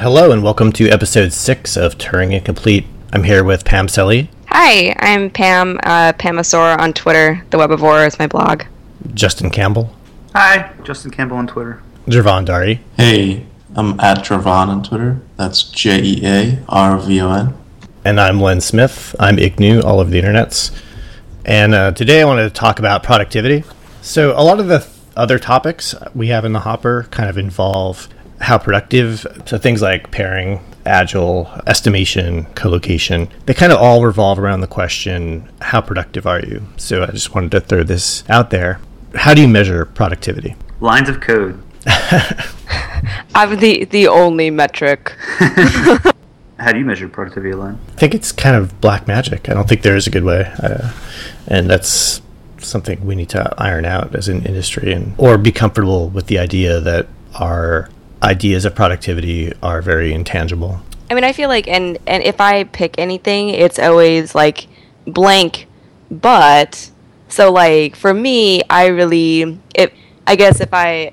Hello and welcome to episode six of Turing Incomplete. I'm here with Pam Selle. Hi, I'm Pam, uh, Pamasaur on Twitter. The Webivore is my blog. Justin Campbell. Hi, Justin Campbell on Twitter. Jearvon Dharrie. Hey, I'm at Jearvon on Twitter. That's J E A R V O N. And I'm Len Smith. I'm Ignu, all over the internets. And uh, today I wanted to talk about productivity. So, a lot of the th- other topics we have in the hopper kind of involve how productive, so things like pairing, agile, estimation, collocation, they kind of all revolve around the question, how productive are you? So, I just wanted to throw this out there. How do you measure productivity? Lines of code. I'm the, the only metric. How do you measure productivity, Len? I think it's kind of black magic. I don't think there is a good way, uh, and that's something we need to iron out as an industry, and or be comfortable with the idea that our ideas of productivity are very intangible. I mean, I feel like, and, and if I pick anything, it's always like blank, but. So, like, for me, I really, it, I guess if I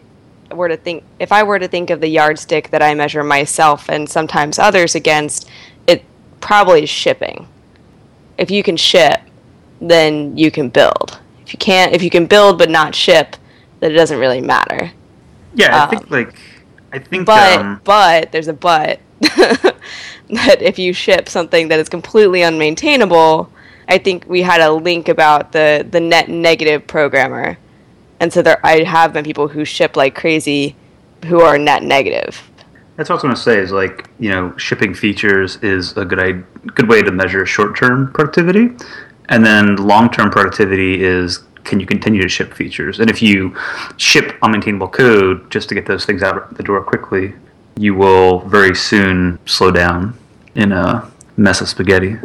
were to think if I were to think of the yardstick that I measure myself and sometimes others against, it probably is shipping. If you can ship, then you can build. If you can't, if you can build but not ship, then it doesn't really matter. Yeah, I think um, like I think But um, but there's a but. That if you ship something that is completely unmaintainable, I think we had a link about the the net negative programmer. And so there I have been people who ship like crazy who are net negative. that's what I was going to say is like you know shipping features is a good good way to measure short term productivity, and then long term productivity is can you continue to ship features? And if you ship unmaintainable code just to get those things out the door quickly, you will very soon slow down in a mess of spaghetti.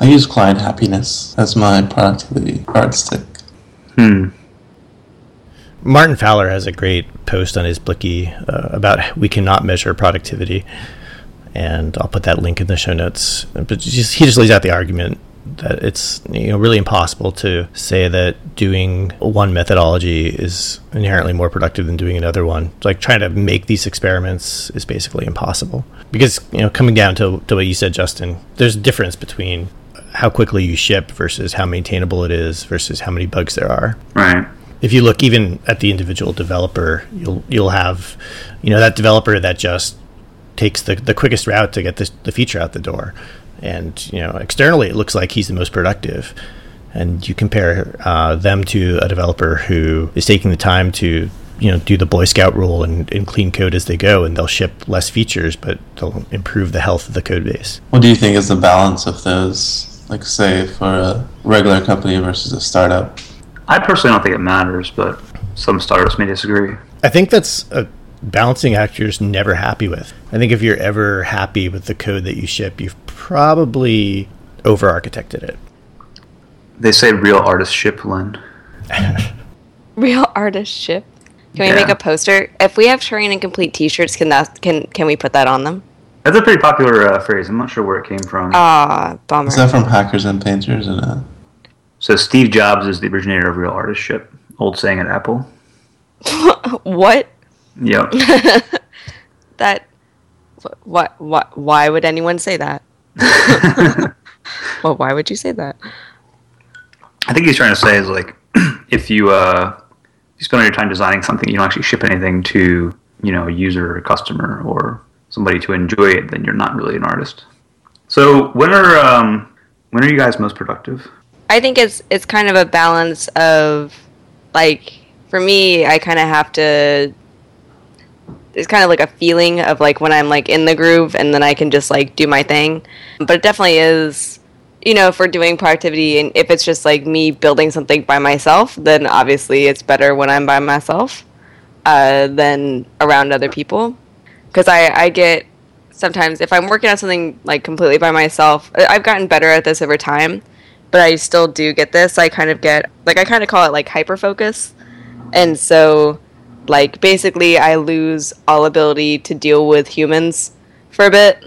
I use client happiness as my productivity yardstick. Hmm. Martin Fowler has a great post on his bliki uh, about we cannot measure productivity, and I'll put that link in the show notes. But just, he just lays out the argument that it's you know really impossible to say that doing one methodology is inherently more productive than doing another one. Like trying to make these experiments is basically impossible because you know coming down to, to what you said, Justin, there's a difference between how quickly you ship versus how maintainable it is versus how many bugs there are Right. if you look even at the individual developer, you'll you'll have, you know, that developer that just takes the, the quickest route to get this, the feature out the door, and you know, externally it looks like he's the most productive, and you compare uh, them to a developer who is taking the time to you know do the Boy Scout rule and, and clean code as they go, and they'll ship less features, but they'll improve the health of the code base. What do you think is the balance of those? Like, say, for a regular company versus a startup? I personally don't think it matters, but some startups may disagree. I think that's a balancing act you're just never happy with. I think if you're ever happy with the code that you ship, you've probably over architected it. They say real artists ship, Len. Real artist ship. Can we make a poster? If we have Turing Incomplete T-shirts, can that can can we put that on them? That's a pretty popular uh, phrase. I'm not sure where it came from. Ah, bummer. Is that from Hackers and Painters? Or not? so Steve Jobs is the originator of real artist ship. Old saying at Apple. what? Yep. That? What? What? Why would anyone say that? well, why would you say that? I think he's trying to say is like if you uh, you spend all your time designing something, you don't actually ship anything to you know a user or a customer or somebody to enjoy it, then you're not really an artist. So when are um, when are you guys most productive? I think it's it's kind of a balance of like for me, I kind of have to. It's kind of like a feeling of like when I'm like in the groove, and then I can just like do my thing. But it definitely is, you know, for doing productivity, and if it's just like me building something by myself, then obviously it's better when I'm by myself uh, than around other people. Because I I get sometimes if I'm working on something like completely by myself, I've gotten better at this over time but I still do get this. I kind of get like I kind of call it like hyper focus, and so like basically I lose all ability to deal with humans for a bit.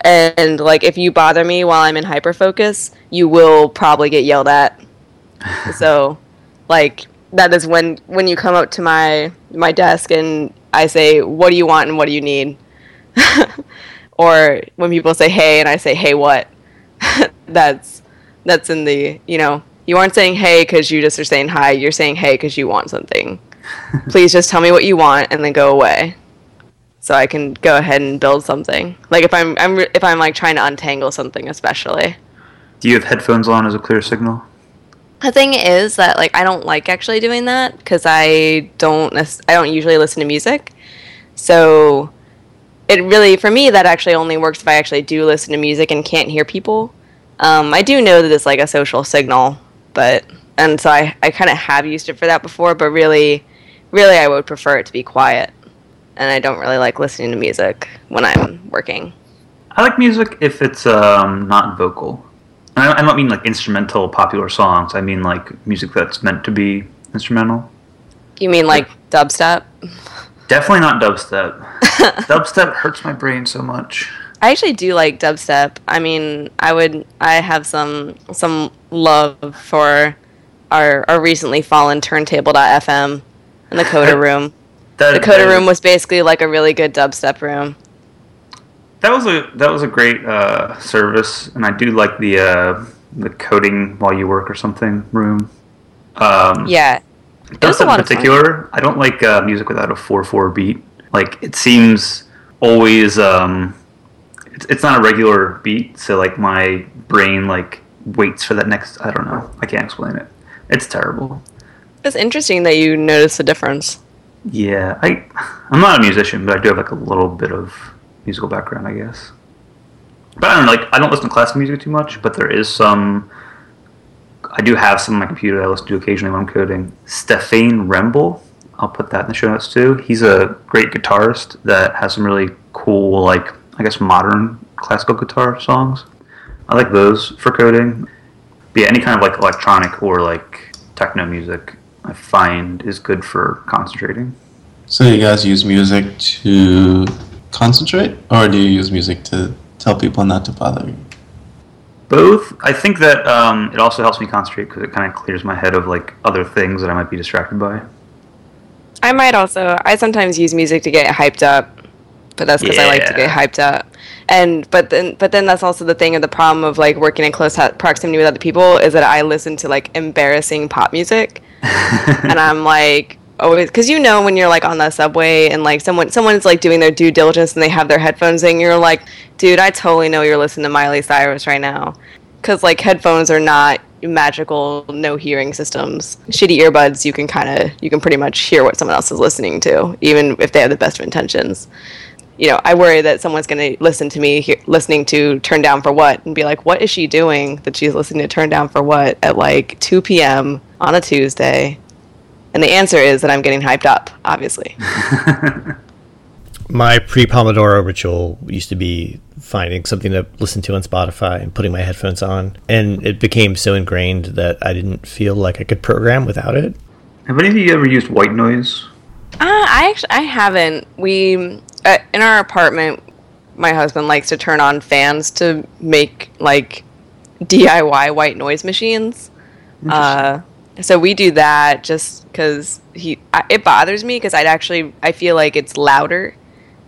And like if you bother me while I'm in hyper focus, you will probably get yelled at. so like that is when when you come up to my my desk and I say, "What do you want and what do you need?" or when people say hey and I say hey what, that's that's in the you know you aren't saying hey because you just are saying hi. You're saying hey because you want something. Please just tell me what you want and then go away, so I can go ahead and build something. Like if I'm, I'm if I'm like trying to untangle something, especially. Do you have headphones on as a clear signal? The thing is that like I don't like actually doing that because I don't I don't usually listen to music, so it really for me that actually only works if I actually do listen to music and can't hear people. Um, I do know that it's like a social signal, but and so I I kind of have used it for that before, but really, really I would prefer it to be quiet, and I don't really like listening to music when I'm working. I like music if it's um, not vocal. I I don't mean like instrumental popular songs. I mean like music that's meant to be instrumental. You mean like dubstep? Definitely not dubstep. dubstep hurts my brain so much. I actually do like dubstep. I mean, I would I have some some love for our our recently fallen turntable.fm and the Coda room. That, The Coda room was basically like a really good dubstep room. that was a that was a great uh, service, and I do like the uh, the coding while you work or something room. Um, Yeah. Dubstep in particular, I don't like uh, music without a four four beat. Like it seems always um, it's, it's not a regular beat, so like my brain like waits for that next. I don't know. I can't explain it. It's terrible. It's interesting that you notice the difference. Yeah, I I'm not a musician, but I do have like a little bit of musical background, I guess. But I don't like I don't listen to classical music too much, but there is some. I do have some on my computer that I listen to occasionally when I'm coding. Stefan Remble, I'll put that in the show notes too. He's a great guitarist that has some really cool, like I guess modern classical guitar songs. I like those for coding. But yeah, any kind of like electronic or like techno music, I find is good for concentrating. So you guys use music to concentrate, or do you use music to tell people not to bother you? Both. I think that um, it also helps me concentrate because it kind of clears my head of like other things that I might be distracted by. I might also I sometimes use music to get hyped up, but that's because I like to get hyped up. And but then but then that's also the thing of the problem of like working in close proximity with other people is that I listen to like embarrassing pop music, and I'm like always because you know when you're like on the subway and like someone someone's like doing their due diligence and they have their headphones in, you're like, dude, I totally know you're listening to Miley Cyrus right now, because like headphones are not magical no hearing systems. Shitty earbuds you can kind of you can pretty much hear what someone else is listening to even if they have the best of intentions you know i worry that someone's going to listen to me he- listening to turn down for what and be like what is she doing that she's listening to turn down for what at like 2 p.m on a tuesday and the answer is that i'm getting hyped up obviously My pre Pomodoro ritual used to be finding something to listen to on Spotify and putting my headphones on. And it became so ingrained that I didn't feel like I could program without it. Have any of you ever used white noise? Uh, I actually I haven't. We uh, in our apartment, my husband likes to turn on fans to make like DIY white noise machines. Uh, so we do that just because he I, it bothers me because I'd actually I feel like it's louder,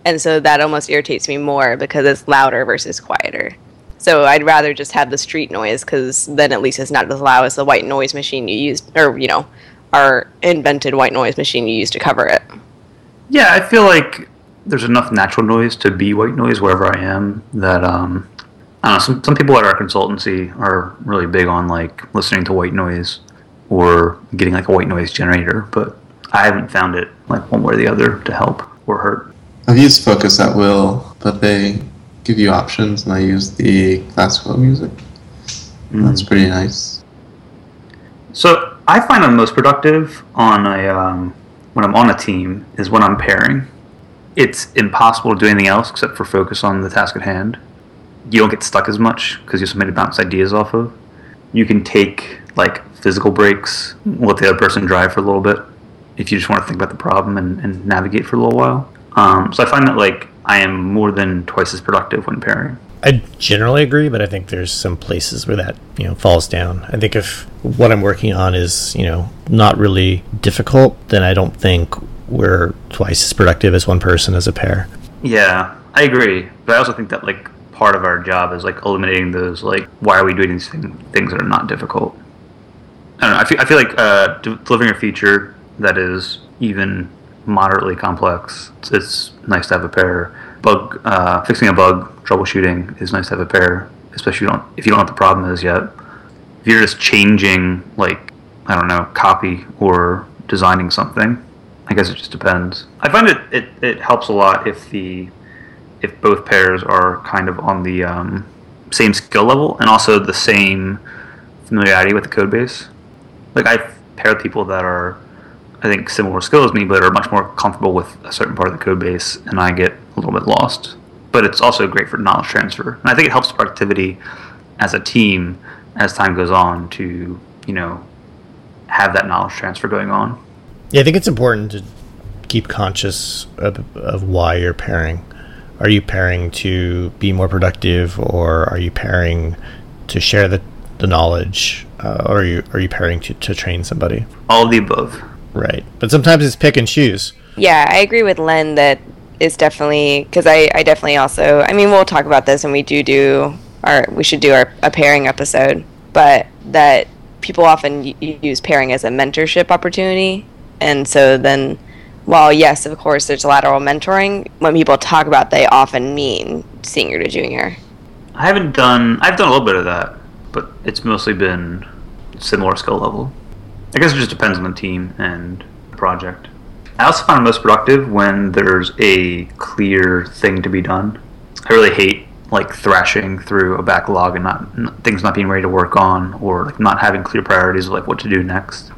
and so that almost irritates me more because it's louder versus quieter. So I'd rather just have the street noise because then at least it's not as loud as the white noise machine you used, or you know, our invented white noise machine you used to cover it. Yeah, I feel like there's enough natural noise to be white noise wherever I am that um, I don't know. Some some people at our consultancy are really big on like listening to white noise or getting like a white noise generator, but I haven't found it like one way or the other to help or hurt. I've used Focus at Will, but they give you options, and I use the classical music. That's pretty nice. So I find I'm most productive on a um, when I'm on a team is when I'm pairing. It's impossible to do anything else except for focus on the task at hand. You don't get stuck as much because you have somebody to bounce ideas off of. You can take like physical breaks, let the other person drive for a little bit if you just want to think about the problem and, and navigate for a little while. Um, so I find that like I am more than twice as productive when pairing. I generally agree, but I think there's some places where that you know falls down. I think if what I'm working on is you know not really difficult, then I don't think we're twice as productive as one person as a pair. Yeah, I agree, but I also think that like part of our job is like eliminating those like why are we doing these thing, things that are not difficult. I don't know. I feel I feel like uh, de- delivering a feature that is even moderately complex. It's, it's nice to have a pair. Bug uh, fixing a bug, troubleshooting is nice to have a pair, especially if you don't if you don't know what the problem is yet. If you're just changing like I don't know copy or designing something, I guess it just depends. I find it, it, it helps a lot if the if both pairs are kind of on the um, same skill level and also the same familiarity with the code base. Like I've paired people that are I think similar skills as me, but are much more comfortable with a certain part of the code base, and I get a little bit lost. But it's also great for knowledge transfer, and I think it helps productivity as a team as time goes on to you know have that knowledge transfer going on. Yeah, I think it's important to keep conscious of, of why you're pairing. Are you pairing to be more productive, or are you pairing to share the, the knowledge, uh, or are you are you pairing to, to train somebody? All of the above. Right, but sometimes it's pick and choose. Yeah, I agree with Len that it's definitely because I, I definitely also I mean we'll talk about this and we do do our we should do our a pairing episode, but that people often y- use pairing as a mentorship opportunity, and so then while yes of course there's lateral mentoring, when people talk about they often mean senior to junior. I haven't done. I've done a little bit of that, but it's mostly been similar skill level. I guess it just depends on the team and the project. I also find it most productive when there's a clear thing to be done. I really hate like thrashing through a backlog and not, things not being ready to work on, or like not having clear priorities of like what to do next.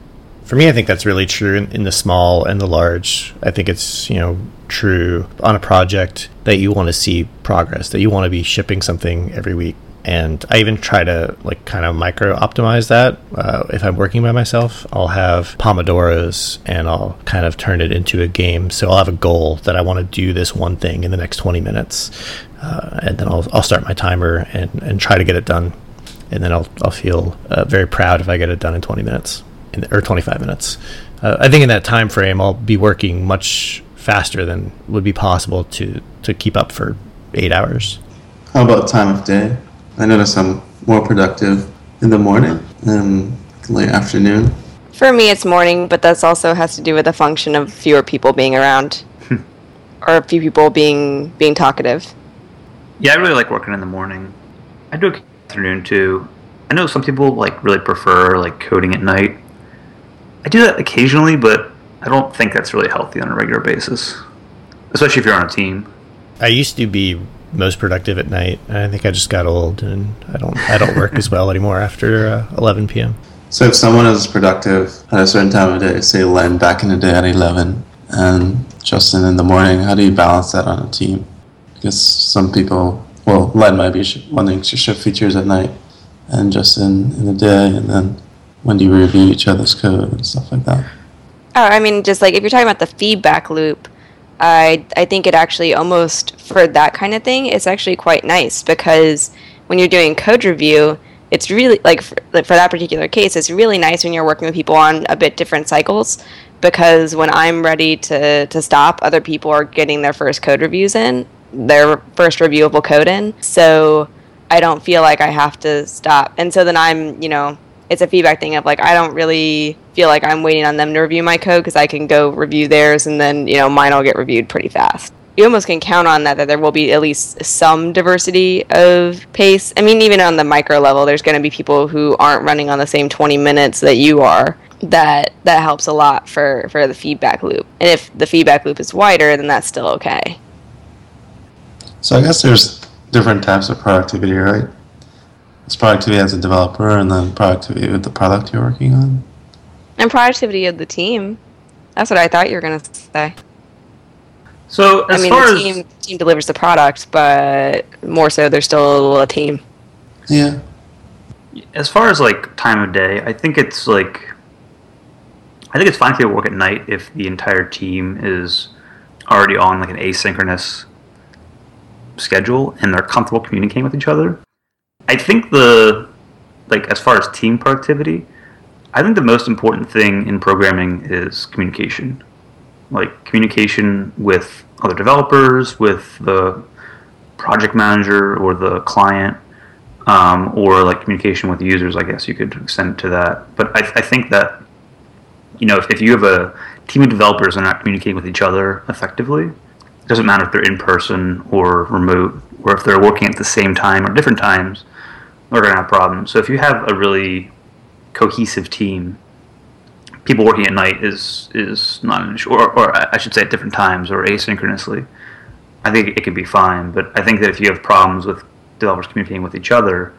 For me, I think that's really true in, in the small and the large. I think it's you know true on a project that you want to see progress, that you want to be shipping something every week. And I even try to like kind of micro optimize that. Uh, if I'm working by myself, I'll have pomodoros and I'll kind of turn it into a game. So I'll have a goal that I want to do this one thing in the next 20 minutes, uh, and then I'll I'll start my timer and and try to get it done, and then I'll I'll feel uh, very proud if I get it done in 20 minutes in, or 25 minutes. Uh, I think in that time frame, I'll be working much faster than would be possible to to keep up for eight hours. How about time of day? I notice I'm more productive in the morning and late afternoon. For me, it's morning, but that's also has to do with the function of fewer people being around, hmm. or a few people being being talkative. Yeah, I really like working in the morning. I do it afternoon too. I know some people like really prefer like coding at night. I do that occasionally, but I don't think that's really healthy on a regular basis, especially if you're on a team. I used to be most productive at night. I think I just got old, and I don't I don't work as well anymore after uh, 11 p.m. So if someone is productive at a certain time of day, say Len back in the day at 11 and Justin in the morning, how do you balance that on a team? Because some people, well, Len might be sh- wanting to ship features at night and Justin in the day, and then when do you review each other's code and stuff like that? Oh, I mean, just like if you're talking about the feedback loop, I I think it actually almost for that kind of thing, it's actually quite nice because when you're doing code review, it's really like for, like for that particular case, it's really nice when you're working with people on a bit different cycles because when I'm ready to to stop, other people are getting their first code reviews in, their first reviewable code in. So I don't feel like I have to stop. And so then I'm, you know, it's a feedback thing of like I don't really feel like I'm waiting on them to review my code because I can go review theirs and then you know mine will get reviewed pretty fast. You almost can count on that that there will be at least some diversity of pace. I mean, even on the micro level, there's going to be people who aren't running on the same 20 minutes that you are. That that helps a lot for for the feedback loop. And if the feedback loop is wider, then that's still okay. So I guess there's different types of productivity, right? It's productivity as a developer and then productivity with the product you're working on. And productivity of the team. That's what I thought you were going to say. So as I mean, far the as team team delivers the product, but more so, they're still a little team. Yeah. as far as like time of day, I think it's like I think it's fine if you work at night if the entire team is already on like an asynchronous schedule and they're comfortable communicating with each other. I think the like as far as team productivity, I think the most important thing in programming is communication. Like communication with other developers, with the project manager or the client, um, or like communication with users. I guess you could extend it to that. But I, I think that you know if, if you have a team of developers and not communicating with each other effectively, it doesn't matter if they're in person or remote, or if they're working at the same time or different times, they're going to have problems. So if you have a really cohesive team, people working at night is is not an issue, or, or I should say at different times or asynchronously. I think it could be fine, but I think that if you have problems with developers communicating with each other,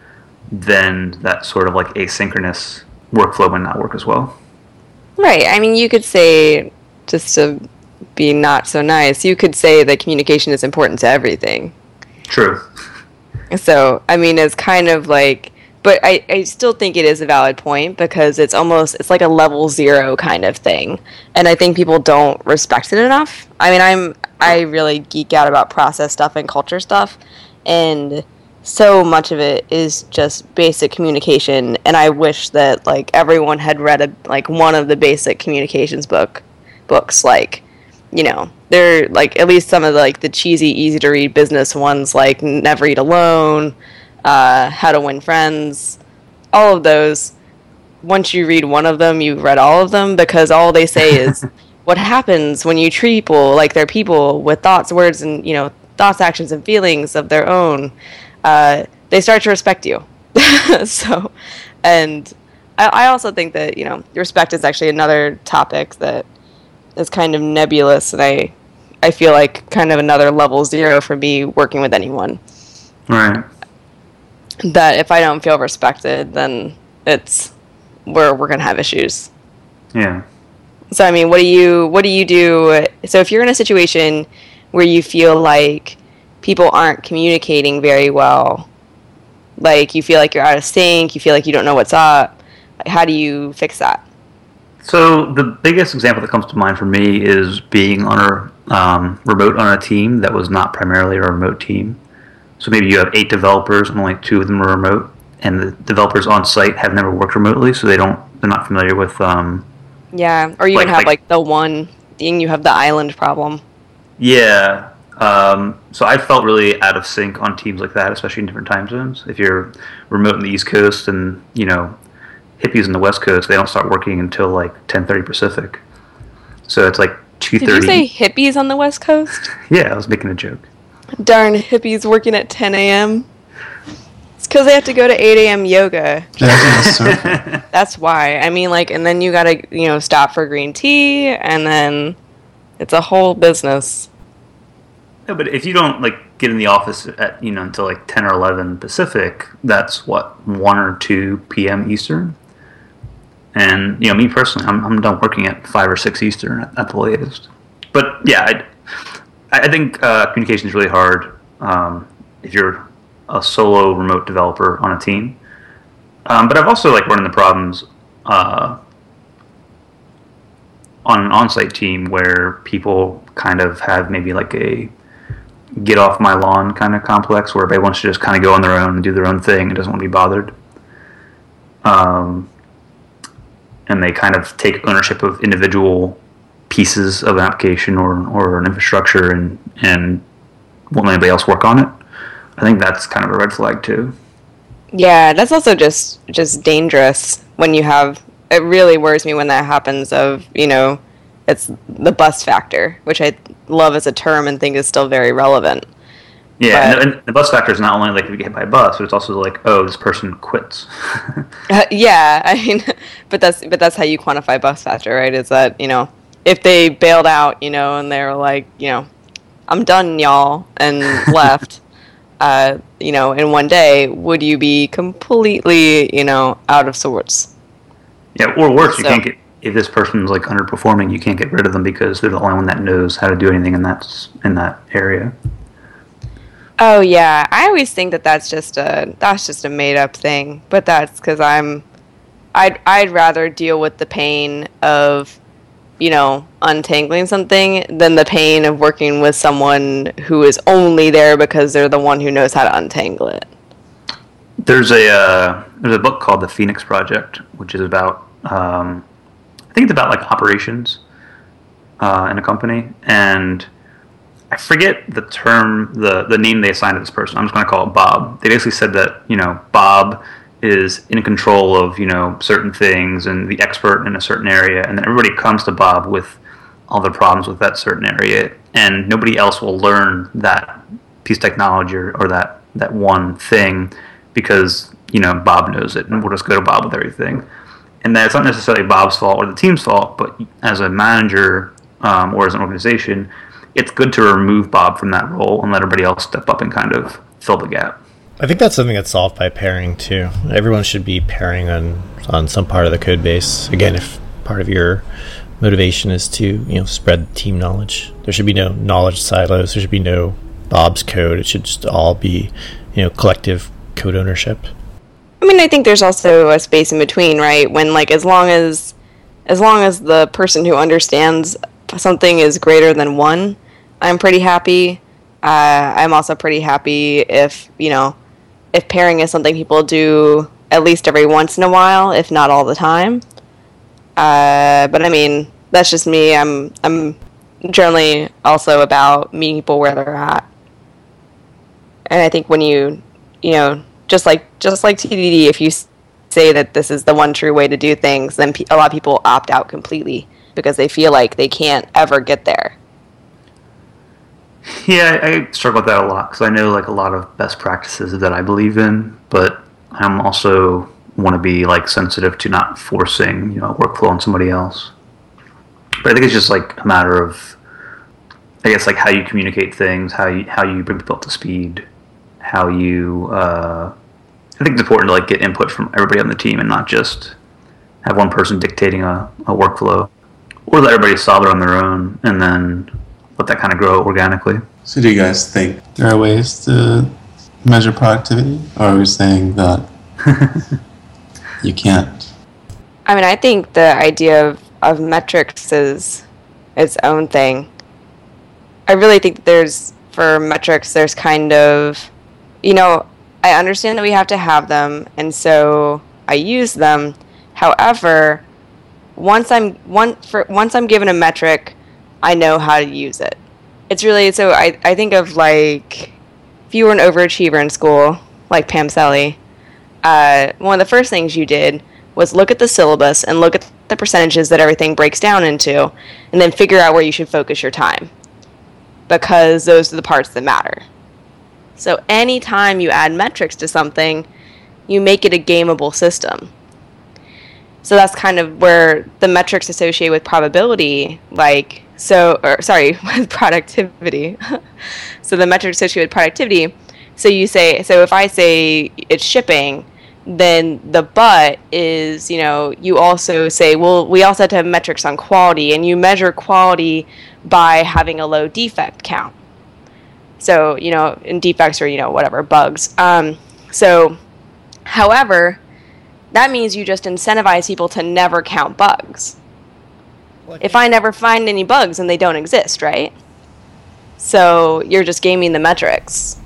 then that sort of like asynchronous workflow might not work as well. Right. I mean, you could say, just to be not so nice, you could say that communication is important to everything. True. So, I mean, it's kind of like, but I, I still think it is a valid point because it's almost, it's like a level zero kind of thing. And I think people don't respect it enough. I mean, I'm, I really geek out about process stuff and culture stuff. And so much of it is just basic communication. And I wish that like everyone had read a, like one of the basic communications book books, like, you know, they're like at least some of the, like the cheesy, easy to read business ones like Never Eat Alone, uh, How to Win Friends, all of those. Once you read one of them, you've read all of them because all they say is what happens when you treat people like they're people with thoughts, words, and you know thoughts, actions, and feelings of their own. Uh, they start to respect you. so, and I, I also think that you know respect is actually another topic that is kind of nebulous, and I I feel like kind of another level zero for me working with anyone. Right. That if I don't feel respected, then it's we're we're gonna have issues. Yeah. So I mean, what do you what do you do? So if you're in a situation where you feel like people aren't communicating very well, like you feel like you're out of sync, you feel like you don't know what's up, how do you fix that? So the biggest example that comes to mind for me is being on a um, remote on a team that was not primarily a remote team. So maybe you have eight developers and only two of them are remote, and the developers on site have never worked remotely, so they don't they're not familiar with. Um, Yeah, or you Like- can have like- like, the one thing you have the island problem. yeah. Um, so I felt really out of sync on teams like that, especially in different time zones. If you're remote in the East Coast and you know hippies in the West Coast, they don't start working until like 10:30 Pacific. So it's like 2:30. Did you say hippies on the West Coast? Yeah, I was making a joke. Darn hippies working at 10 a.m. It's because they have to go to 8 a.m. yoga. That's why. I mean, like, and then you gotta, you know, stop for green tea, and then it's a whole business. Yeah, but if you don't like get in the office at you know until like 10 or 11 Pacific, that's what 1 or 2 p.m. Eastern. And you know, me personally, I'm, I'm done working at 5 or 6 Eastern at, at the latest. But yeah, I, I think uh, communication is really hard um, if you're a solo remote developer on a team. Um, but I've also like run into problems uh, on an on-site team where people kind of have maybe like a get off my lawn kind of complex where everybody wants to just kind of go on their own and do their own thing and doesn't want to be bothered. Um, and they kind of take ownership of individual pieces of an application or, or an infrastructure and, and won't let anybody else work on it. I think that's kind of a red flag too. Yeah, that's also just just dangerous when you have. It really worries me when that happens. Of you know, it's the bus factor, which I love as a term and think is still very relevant. Yeah, But- and, and the bus factor is not only like if you get hit by a bus, but it's also like, oh, this person quits. Uh, yeah, I mean, but that's but that's how you quantify bus factor, right? Is that you know if they bailed out, you know, and they're like, you know, I'm done, y'all, and left, uh, you know, in one day, would you be completely, you know, out of sorts? Yeah, or worse, you So- can't get if this person's like underperforming, you can't get rid of them because they're the only one that knows how to do anything in that in that area. Oh yeah, I always think that that's just a that's just a made up thing, but that's because I'm, I'd I'd rather deal with the pain of, you know, untangling something than the pain of working with someone who is only there because they're the one who knows how to untangle it. There's a uh, there's a book called The Phoenix Project, which is about um, I think it's about like operations uh, in a company, and I forget the term, the the name they assigned to this person. I'm just going to call it Bob. They basically said that you know Bob is in control of you know certain things and the expert in a certain area, and then everybody comes to Bob with all the problems with that certain area, and nobody else will learn that piece of technology or, or that that one thing because you know Bob knows it, and we'll just go to Bob with everything. And that's not necessarily Bob's fault or the team's fault, but as a manager um, or as an organization, it's good to remove Bob from that role and let everybody else step up and kind of fill the gap. I think that's something that's solved by pairing too. Everyone should be pairing on on some part of the code base. Again, if part of your motivation is to you know spread team knowledge, there should be no knowledge silos. There should be no Bob's code. It should just all be you know collective code ownership. I mean, I think there's also a space in between, right? When like as long as as long as the person who understands something is greater than one, I'm pretty happy. Uh, I'm also pretty happy if you know if pairing is something people do at least every once in a while, if not all the time. Uh, but I mean, that's just me. I'm I'm generally also about meeting people where they're at, and I think when you you know just like just like TDD, if you say that this is the one true way to do things, then a lot of people opt out completely because they feel like they can't ever get there. Yeah, I struggle with that a lot because I know like a lot of best practices that I believe in, but I'm also want to be like sensitive to not forcing you know a workflow on somebody else. But I think it's just like a matter of, I guess like how you communicate things, how you how you bring people up to speed, how you. Uh, I think it's important to like get input from everybody on the team and not just have one person dictating a, a workflow, or let everybody solve it on their own and then let that kind of grow organically. So, do you guys think there are ways to measure productivity, or are we saying that you can't? I mean, I think the idea of, of metrics is its own thing. I really think there's, for metrics, there's kind of, you know, I understand that we have to have them, and so I use them. However, once I'm one for once I'm given a metric, I know how to use it. It's really so I, I think of like if you were an overachiever in school, like Pam Selle, uh, one of the first things you did was look at the syllabus and look at the percentages that everything breaks down into, and then figure out where you should focus your time. Because those are the parts that matter. So anytime you add metrics to something, you make it a gameable system. So that's kind of where the metrics associated with probability, like so, or sorry, with productivity. so the metrics associated with productivity. So you say, so if I say it's shipping, then the but is, you know, you also say, well, we also have to have metrics on quality, and you measure quality by having a low defect count. So, you know, in defects or, you know, whatever, bugs. Um, so, however, that means you just incentivize people to never count bugs. If I never find any bugs, and they don't exist, right? So you're just gaming the metrics.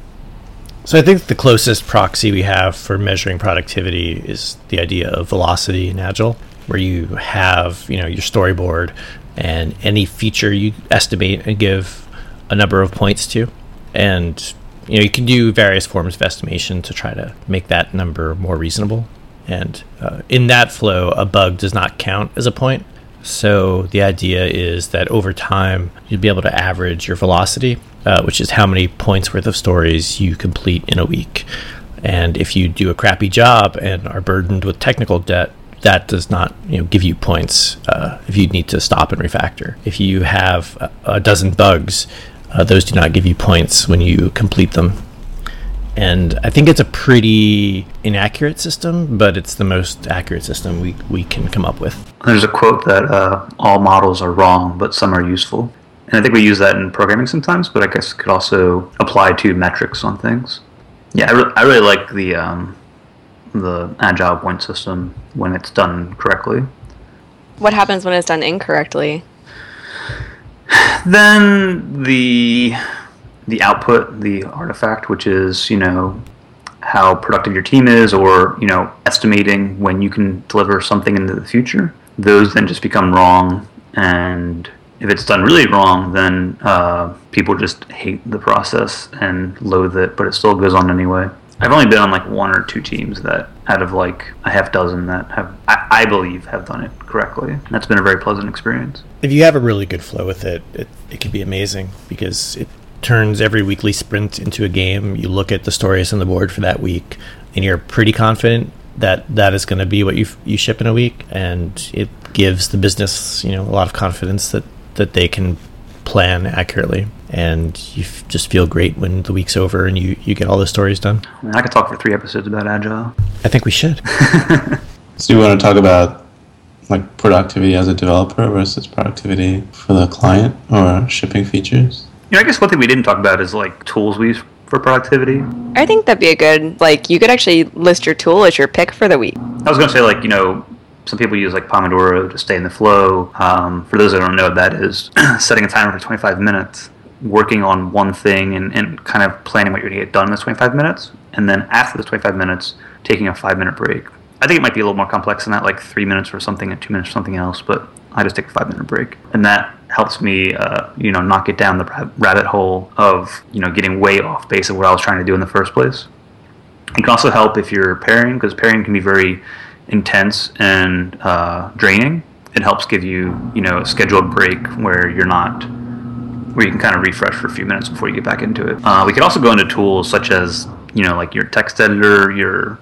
So I think the closest proxy we have for measuring productivity is the idea of velocity in Agile, where you have, you know, your storyboard and any feature you estimate and give a number of points to. And you know, you can do various forms of estimation to try to make that number more reasonable. And uh, in that flow, a bug does not count as a point. So the idea is that over time, you'll be able to average your velocity, uh, which is how many points worth of stories you complete in a week. And if you do a crappy job and are burdened with technical debt, that does not you know give you points uh, if you need to stop and refactor. If you have a, dozen bugs, uh, those do not give you points when you complete them and I think it's a pretty inaccurate system, but it's the most accurate system we, we can come up with. There's a quote that uh, all models are wrong, but some are useful. And I think we use that in programming sometimes, but I guess it could also apply to metrics on things. Yeah, I, re- I really like the um, the agile point system when it's done correctly. What happens when it's done incorrectly? Then the the output, the artifact, which is you know how productive your team is, or you know estimating when you can deliver something into the future. Those then just become wrong, and if it's done really wrong, then uh, people just hate the process and loathe it, but it still goes on anyway. I've only been on like one or two teams that, out of like a half dozen, that have, I, I believe, have done it correctly. That's been a very pleasant experience. If you have a really good flow with it, it, it can be amazing because it turns every weekly sprint into a game. You look at the stories on the board for that week, and you're pretty confident that that is going to be what you you ship in a week, and it gives the business you know a lot of confidence that that they can plan accurately and you f- just feel great when the week's over and you, you get all the stories done. I, mean, I could talk for three episodes about agile. I think we should. so you want to talk about like productivity as a developer versus productivity for the client or shipping features? Know, I guess one thing we didn't talk about is like tools we use for productivity. I think that'd be a good like you could actually list your tool as your pick for the week. I was going to say like you know some people use like Pomodoro to stay in the flow. Um, for those that don't know, that is setting a timer for 25 minutes, working on one thing, and, and kind of planning what you're going to get done in those 25 minutes. And then after the 25 minutes, taking a five minute break. I think it might be a little more complex than that, like three minutes for something and two minutes for something else, but I just take a five minute break. And that helps me, uh, you know, not get down the rabbit hole of, you know, getting way off base of what I was trying to do in the first place. It can also help if you're pairing, because pairing can be very intense and uh, draining, it helps give you, you know, a scheduled break where you're not, where you can kind of refresh for a few minutes before you get back into it. Uh, we could also go into tools such as, you know, like your text editor, your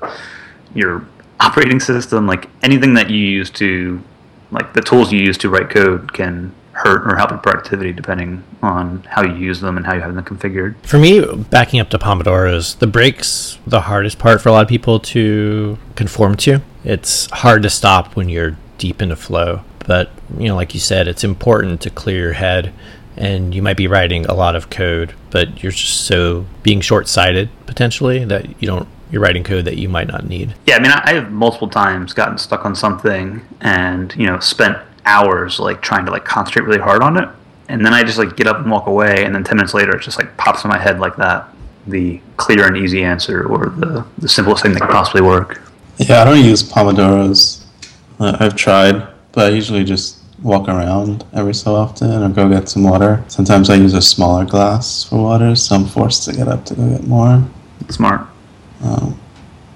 your operating system, like anything that you use to, like the tools you use to write code can hurt or help with productivity depending on how you use them and how you have them configured. For me, backing up to Pomodoros, the breaks the hardest part for a lot of people to conform to. It's hard to stop when you're deep into flow, but you know, like you said, it's important to clear your head and you might be writing a lot of code, but you're just so being short-sighted potentially that you don't you're writing code that you might not need. Yeah, I mean, I have multiple times gotten stuck on something and you know spent hours like trying to like concentrate really hard on it. And then i just like get up and walk away and then 10 minutes later it just like pops in my head like that the clear and easy answer or the, the simplest thing that could possibly work. Yeah i don't use pomodoros. Uh, i've tried but i usually just walk around every so often or go get some water. Sometimes i use a smaller glass for water so i'm forced to get up to go get more. Smart. Um,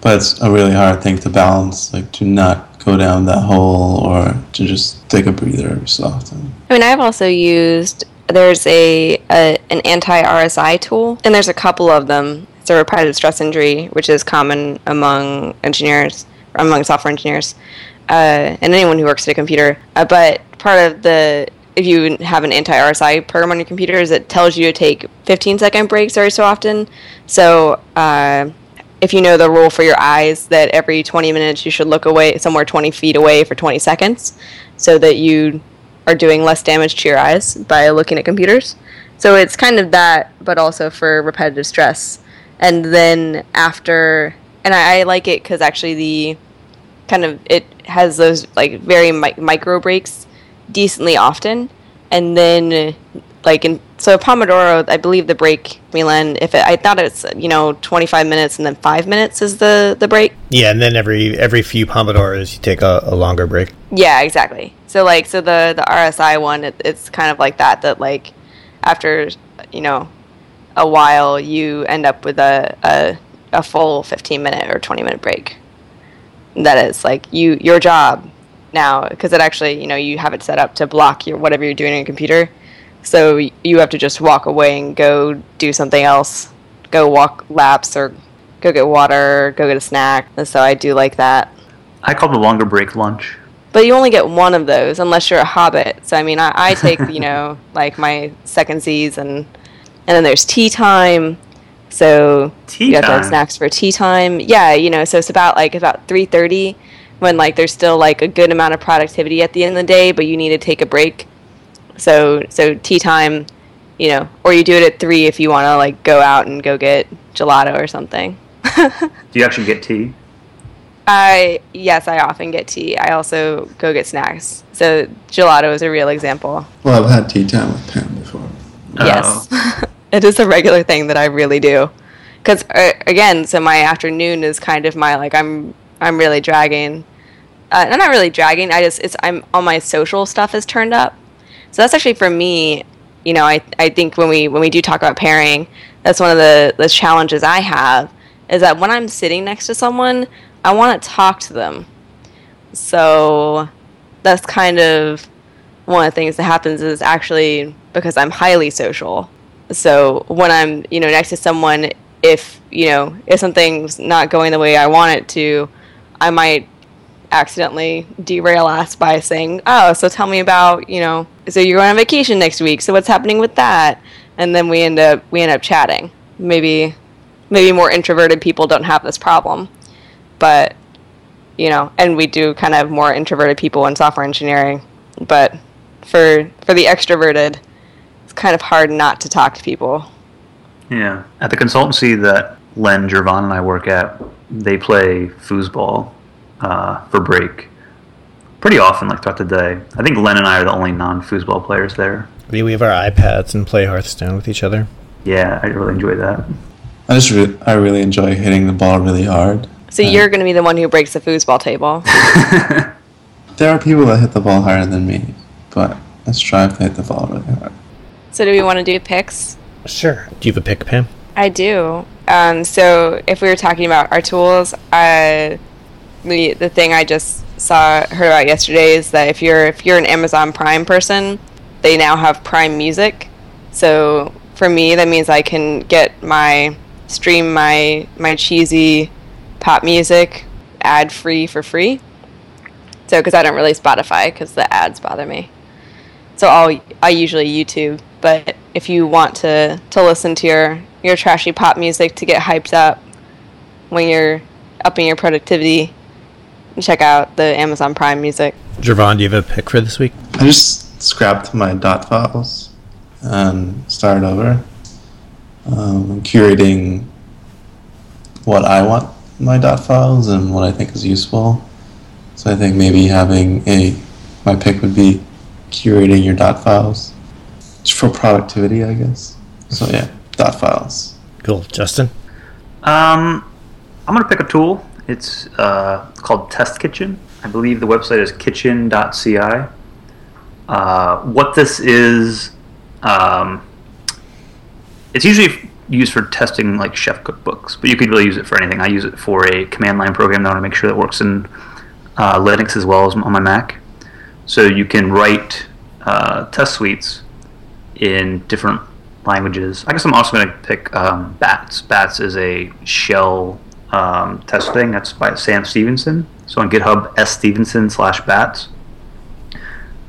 but it's a really hard thing to balance like to not go down that hole or to just take a breather every so often. I mean, I've also used there's a, a an anti RSI tool, and there's a couple of them. It's a repetitive stress injury, which is common among engineers, among software engineers, uh, and anyone who works at a computer. Uh, but part of the if you have an anti RSI program on your computer, is it tells you to take 15 second breaks every so often. So uh, if you know the rule for your eyes that every 20 minutes you should look away somewhere 20 feet away for 20 seconds so that you are doing less damage to your eyes by looking at computers. So it's kind of that but also for repetitive stress. And then after and i, I like it because actually the kind of it has those like very mi- micro breaks decently often. And then like in so Pomodoro, I believe the break, Milan. If it, I thought it's you know twenty five minutes and then five minutes is the the break. Yeah, and then every every few Pomodoros you take a, a longer break. Yeah, exactly. So like so the the RSI one, it, it's kind of like that. That like after you know a while, you end up with a a, a full fifteen minute or twenty minute break. That is like you your job now because it actually you know you have it set up to block your whatever you're doing on your computer so you have to just walk away and go do something else, go walk laps or go get water, go get a snack. And so I do like that. I call the longer break lunch. But you only get one of those unless you're a hobbit. So I mean, I, I take you know like my second Z's and and then there's tea time. So tea you have time. to have snacks for tea time. Yeah, you know, so it's about like about three thirty when like there's still like a good amount of productivity at the end of the day, but you need to take a break. So so tea time, you know, or you do it at three if you want to like go out and go get gelato or something. do you actually get tea? I yes, I often get tea. I also go get snacks. So gelato is a real example. Well, I've had tea time with Pam before. Yes, it is a regular thing that I really do. Because uh, again, so my afternoon is kind of my like I'm I'm really dragging. Uh, I'm not really dragging. I just it's I'm all my social stuff is turned up. So that's actually for me, you know, I, I think when we when we do talk about pairing, that's one of the, the challenges I have is that when I'm sitting next to someone, I want to talk to them. So that's kind of one of the things that happens is actually because I'm highly social. So when I'm, you know, next to someone, if, you know, if something's not going the way I want it to, I might accidentally derail us by saying, "Oh, so tell me about, you know, so you're going on vacation next week. So what's happening with that?" And then we end up we end up chatting. Maybe maybe more introverted people don't have this problem. But you know, and we do kind of more introverted people in software engineering, but for for the extroverted, it's kind of hard not to talk to people. Yeah. At the consultancy that Len, Jearvon, and I work at, they play foosball uh, for break pretty often, like throughout the day. I think Len and I are the only non-foosball players there. We, we have our iPads and play Hearthstone with each other. Yeah, I really enjoy that. I just re- I really enjoy hitting the ball really hard. So Yeah. you're going to be the one who breaks the foosball table. There are people that hit the ball harder than me, but I strive to hit the ball really hard. so do we want to do picks? Sure. Do you have a pick, Pam? I do. Um, so if we were talking about our tools, uh, the the thing I just saw heard about yesterday is that if you're if you're an Amazon Prime person, they now have Prime Music. So for me, that means I can get my stream my my cheesy pop music ad free for free. So because I don't really Spotify because the ads bother me. So I'll I usually YouTube, but if you want to to listen to your your trashy pop music to get hyped up when you're upping your productivity, check out the Amazon Prime music. Jearvon, do you have a pick for this week? I just scrapped my dot files and started over. Um, I'm curating what I want my dot files and what I think is useful. So I think maybe having a my pick would be curating your dot files for productivity, I guess. So yeah, dot files. Cool. Justin? Um, I'm gonna pick a tool. It's uh, called Test Kitchen. I believe the website is kitchen.ci. Uh, what this is, um, it's usually used for testing like chef cookbooks, but you could really use it for anything. I use it for a command line program that I want to make sure that works in uh, Linux as well as on my Mac. So you can write uh, test suites in different languages. I guess I'm also going to pick um, BATS. BATS is a shell um, test thing. That's by Sam Stephenson. So on GitHub, S Stephenson slash BATS.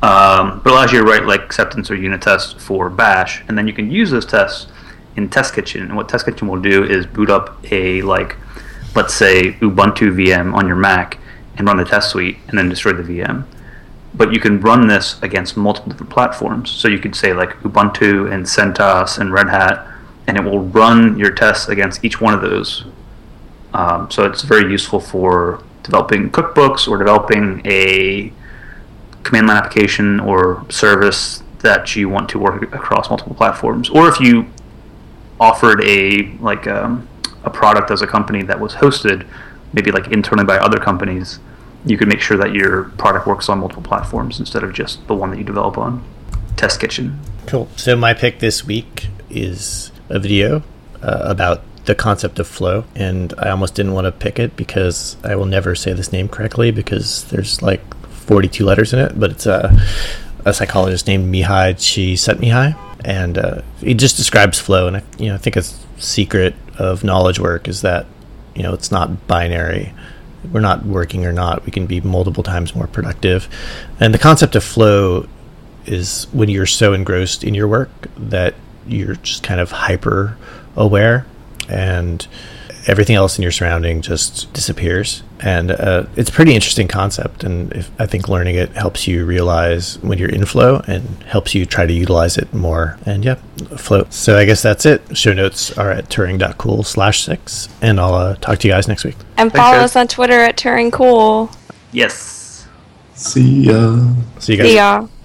Um, but allows you to write like acceptance or unit tests for Bash, and then you can use those tests in Test Kitchen. And what Test Kitchen will do is boot up a like, let's say Ubuntu VM on your Mac and run the test suite, and then destroy the VM but you can run this against multiple different platforms. So you could say like Ubuntu and CentOS and Red Hat, and it will run your tests against each one of those. Um, so it's very useful for developing cookbooks or developing a command line application or service that you want to work across multiple platforms. Or if you offered a like um, a product as a company that was hosted, maybe like internally by other companies, you could make sure that your product works on multiple platforms instead of just the one that you develop on. Test Kitchen. Cool. So my pick this week is a video uh, about the concept of flow, and I almost didn't want to pick it because I will never say this name correctly because there's like 42 letters in it, but it's a, a psychologist named Mihai Csikszentmihalyi, and uh, he just describes flow, and I, you know, I think a secret of knowledge work is that you know it's not binary. We're not working or not. We can be multiple times more productive. And the concept of flow is when you're so engrossed in your work that you're just kind of hyper aware and everything else in your surrounding just disappears and uh, it's a pretty interesting concept and if, i think learning it helps you realize when you're in flow and helps you try to utilize it more and yeah flow so i guess that's it show notes are at turing.cool slash six and i'll uh, talk to you guys next week And follow guys. us on Twitter at Turing Cool. Yes. See ya. see you guys See y'all.